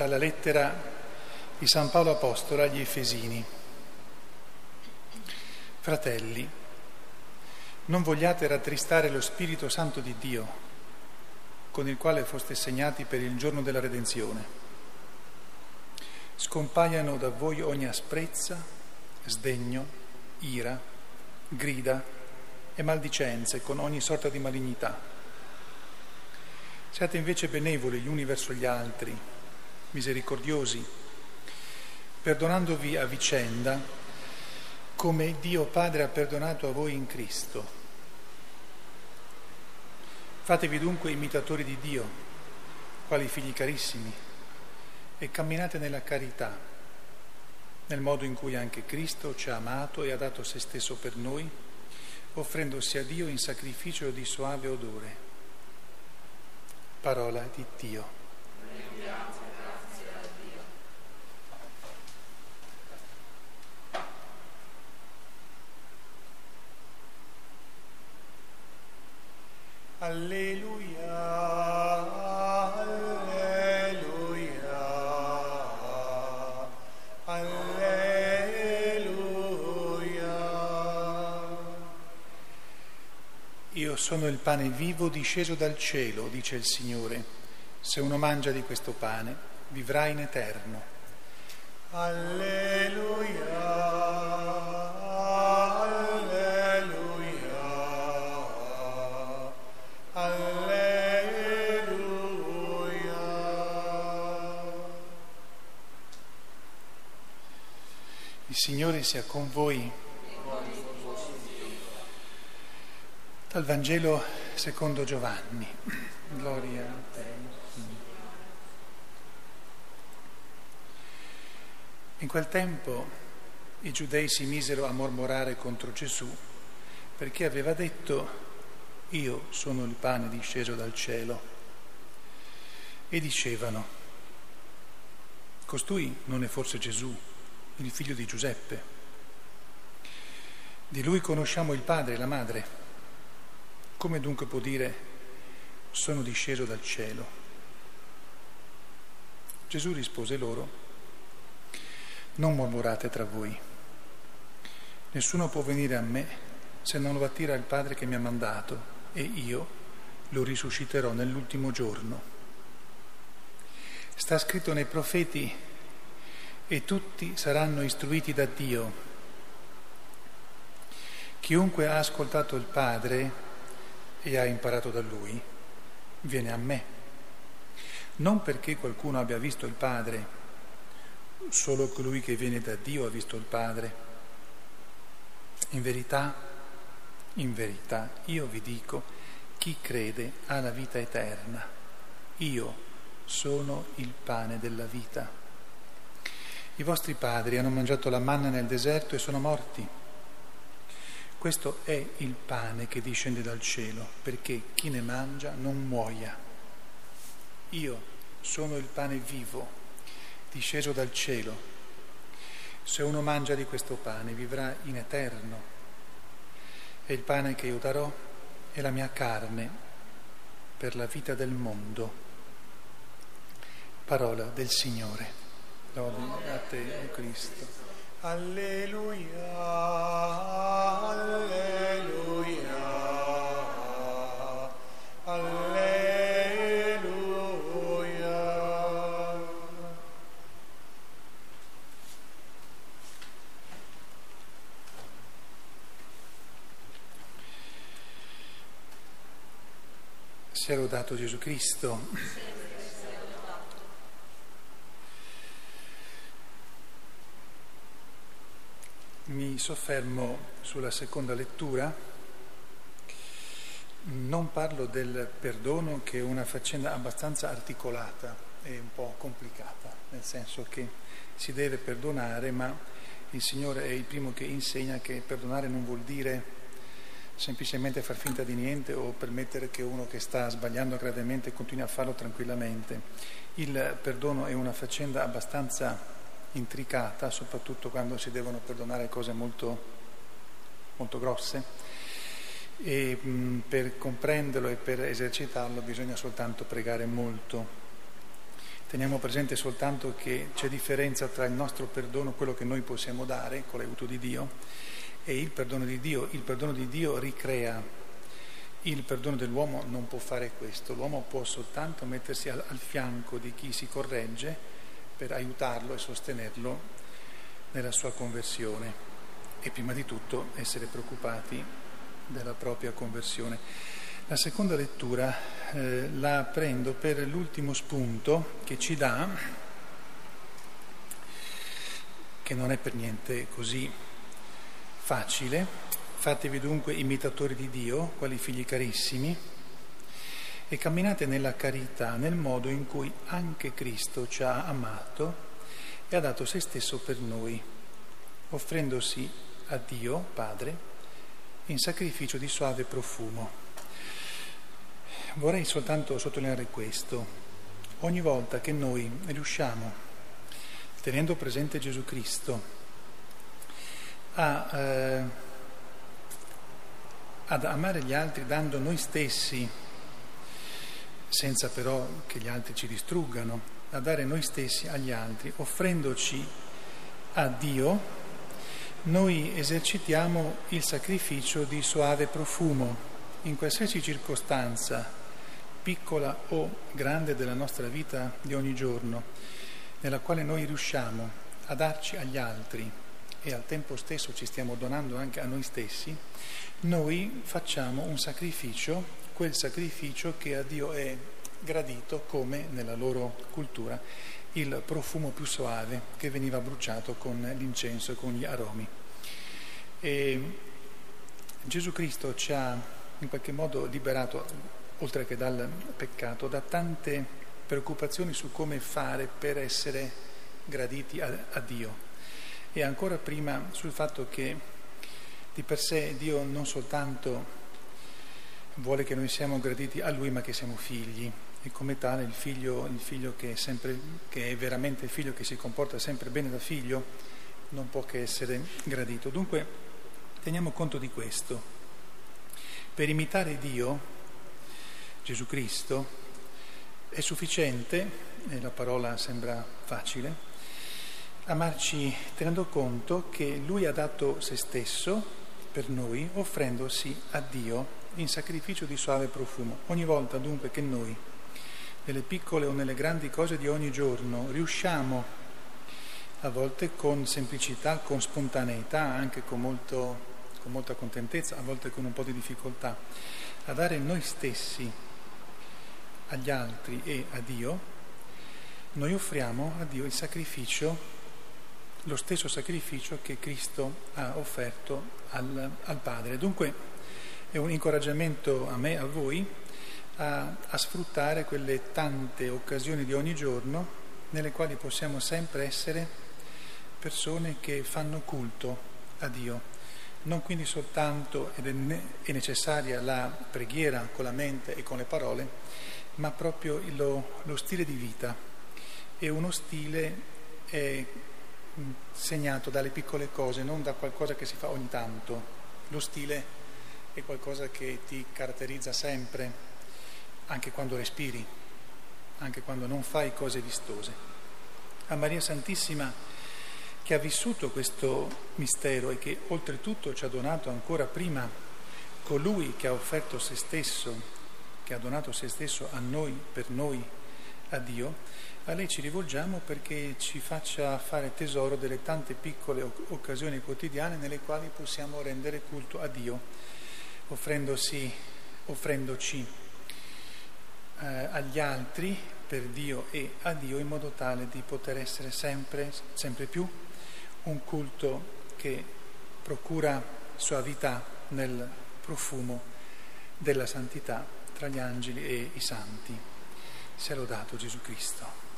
dalla lettera di San Paolo Apostolo agli Efesini. Fratelli, non vogliate rattristare lo Spirito Santo di Dio, con il quale foste segnati per il giorno della redenzione. Scompaiano da voi ogni asprezza, sdegno, ira, grida e maldicenze con ogni sorta di malignità Siate invece benevoli gli uni verso gli altri, misericordiosi, perdonandovi a vicenda come Dio Padre ha perdonato a voi in Cristo. Fatevi dunque imitatori di Dio, quali figli carissimi, e camminate nella carità, nel modo in cui anche Cristo ci ha amato e ha dato se stesso per noi, offrendosi a Dio in sacrificio di soave odore parola di Dio. Alleluia, alleluia, alleluia. Io sono il pane vivo disceso dal cielo, dice il Signore. Se uno mangia di questo pane, vivrà in eterno. Alleluia. Signore sia con voi. Dal Vangelo secondo Giovanni. Gloria a te. In quel tempo i giudei si misero a mormorare contro Gesù perché aveva detto io sono il pane disceso dal cielo. E dicevano, costui non è forse Gesù, il figlio di Giuseppe? Di lui conosciamo il padre e la madre. Come dunque può dire sono disceso dal cielo? Gesù rispose loro, non mormorate tra voi, nessuno può venire a me se non lo attira il Padre che mi ha mandato e io lo risusciterò nell'ultimo giorno. Sta scritto nei profeti e tutti saranno istruiti da Dio. Chiunque ha ascoltato il Padre e ha imparato da lui, viene a me. Non perché qualcuno abbia visto il Padre, solo colui che viene da Dio ha visto il Padre. In verità, in verità, io vi dico, chi crede ha la vita eterna. Io sono il pane della vita. I vostri padri hanno mangiato la manna nel deserto e sono morti. Questo è il pane che discende dal cielo, perché chi ne mangia non muoia. Io sono il pane vivo, disceso dal cielo. Se uno mangia di questo pane vivrà in eterno. E il pane che io darò è la mia carne per la vita del mondo. Parola del Signore. Lode a te, Cristo. Alleluia, alleluia, alleluia. Sia lodato Gesù Cristo. Mi soffermo sulla seconda lettura, non parlo del perdono che è una faccenda abbastanza articolata e un po' complicata, nel senso che si deve perdonare, ma il Signore è il primo che insegna che perdonare non vuol dire semplicemente far finta di niente o permettere che uno che sta sbagliando gravemente continui a farlo tranquillamente. Il perdono è una faccenda abbastanza intricata, soprattutto quando si devono perdonare cose molto, molto grosse e mh, per comprenderlo e per esercitarlo bisogna soltanto pregare molto. Teniamo presente soltanto che c'è differenza tra il nostro perdono, quello che noi possiamo dare con l'aiuto di Dio, e il perdono di Dio. Il perdono di Dio ricrea, il perdono dell'uomo non può fare questo, l'uomo può soltanto mettersi al, al fianco di chi si corregge per aiutarlo e sostenerlo nella sua conversione e prima di tutto essere preoccupati della propria conversione. La seconda lettura eh, la prendo per l'ultimo spunto che ci dà, che non è per niente così facile. Fatevi dunque imitatori di Dio, quali figli carissimi, e camminate nella carità nel modo in cui anche Cristo ci ha amato e ha dato se stesso per noi, offrendosi a Dio Padre in sacrificio di suave profumo. Vorrei soltanto sottolineare questo. Ogni volta che noi riusciamo, tenendo presente Gesù Cristo, a, eh, ad amare gli altri dando noi stessi, senza però che gli altri ci distruggano, a dare noi stessi agli altri, offrendoci a Dio, noi esercitiamo il sacrificio di suave profumo. In qualsiasi circostanza piccola o grande della nostra vita di ogni giorno, nella quale noi riusciamo a darci agli altri e al tempo stesso ci stiamo donando anche a noi stessi, noi facciamo un sacrificio, quel sacrificio che a Dio è gradito come nella loro cultura il profumo più soave che veniva bruciato con l'incenso e con gli aromi. E Gesù Cristo ci ha in qualche modo liberato oltre che dal peccato, da tante preoccupazioni su come fare per essere graditi a, a Dio e ancora prima sul fatto che di per sé Dio non soltanto vuole che noi siamo graditi a Lui ma che siamo figli e come tale il figlio, il figlio che, è sempre, che è veramente figlio che si comporta sempre bene da figlio non può che essere gradito. Dunque teniamo conto di questo. Per imitare Dio Gesù Cristo, è sufficiente, e la parola sembra facile, amarci tenendo conto che Lui ha dato se stesso per noi, offrendosi a Dio in sacrificio di suave profumo. Ogni volta dunque che noi, nelle piccole o nelle grandi cose di ogni giorno, riusciamo, a volte con semplicità, con spontaneità, anche con, molto, con molta contentezza, a volte con un po' di difficoltà, a dare noi stessi agli altri e a Dio, noi offriamo a Dio il sacrificio, lo stesso sacrificio che Cristo ha offerto al, al Padre. Dunque è un incoraggiamento a me, a voi, a, a sfruttare quelle tante occasioni di ogni giorno nelle quali possiamo sempre essere persone che fanno culto a Dio. Non quindi soltanto, ed è necessaria la preghiera con la mente e con le parole, ma proprio lo, lo stile di vita. È uno stile è segnato dalle piccole cose, non da qualcosa che si fa ogni tanto. Lo stile è qualcosa che ti caratterizza sempre, anche quando respiri, anche quando non fai cose vistose. A Maria Santissima che ha vissuto questo mistero e che oltretutto ci ha donato ancora prima colui che ha offerto se stesso che ha donato se stesso a noi, per noi, a Dio, a lei ci rivolgiamo perché ci faccia fare tesoro delle tante piccole occasioni quotidiane nelle quali possiamo rendere culto a Dio, offrendosi, offrendoci eh, agli altri per Dio e a Dio in modo tale di poter essere sempre, sempre più un culto che procura suavità nel profumo della santità tra gli angeli e i santi. Sia lodato Gesù Cristo.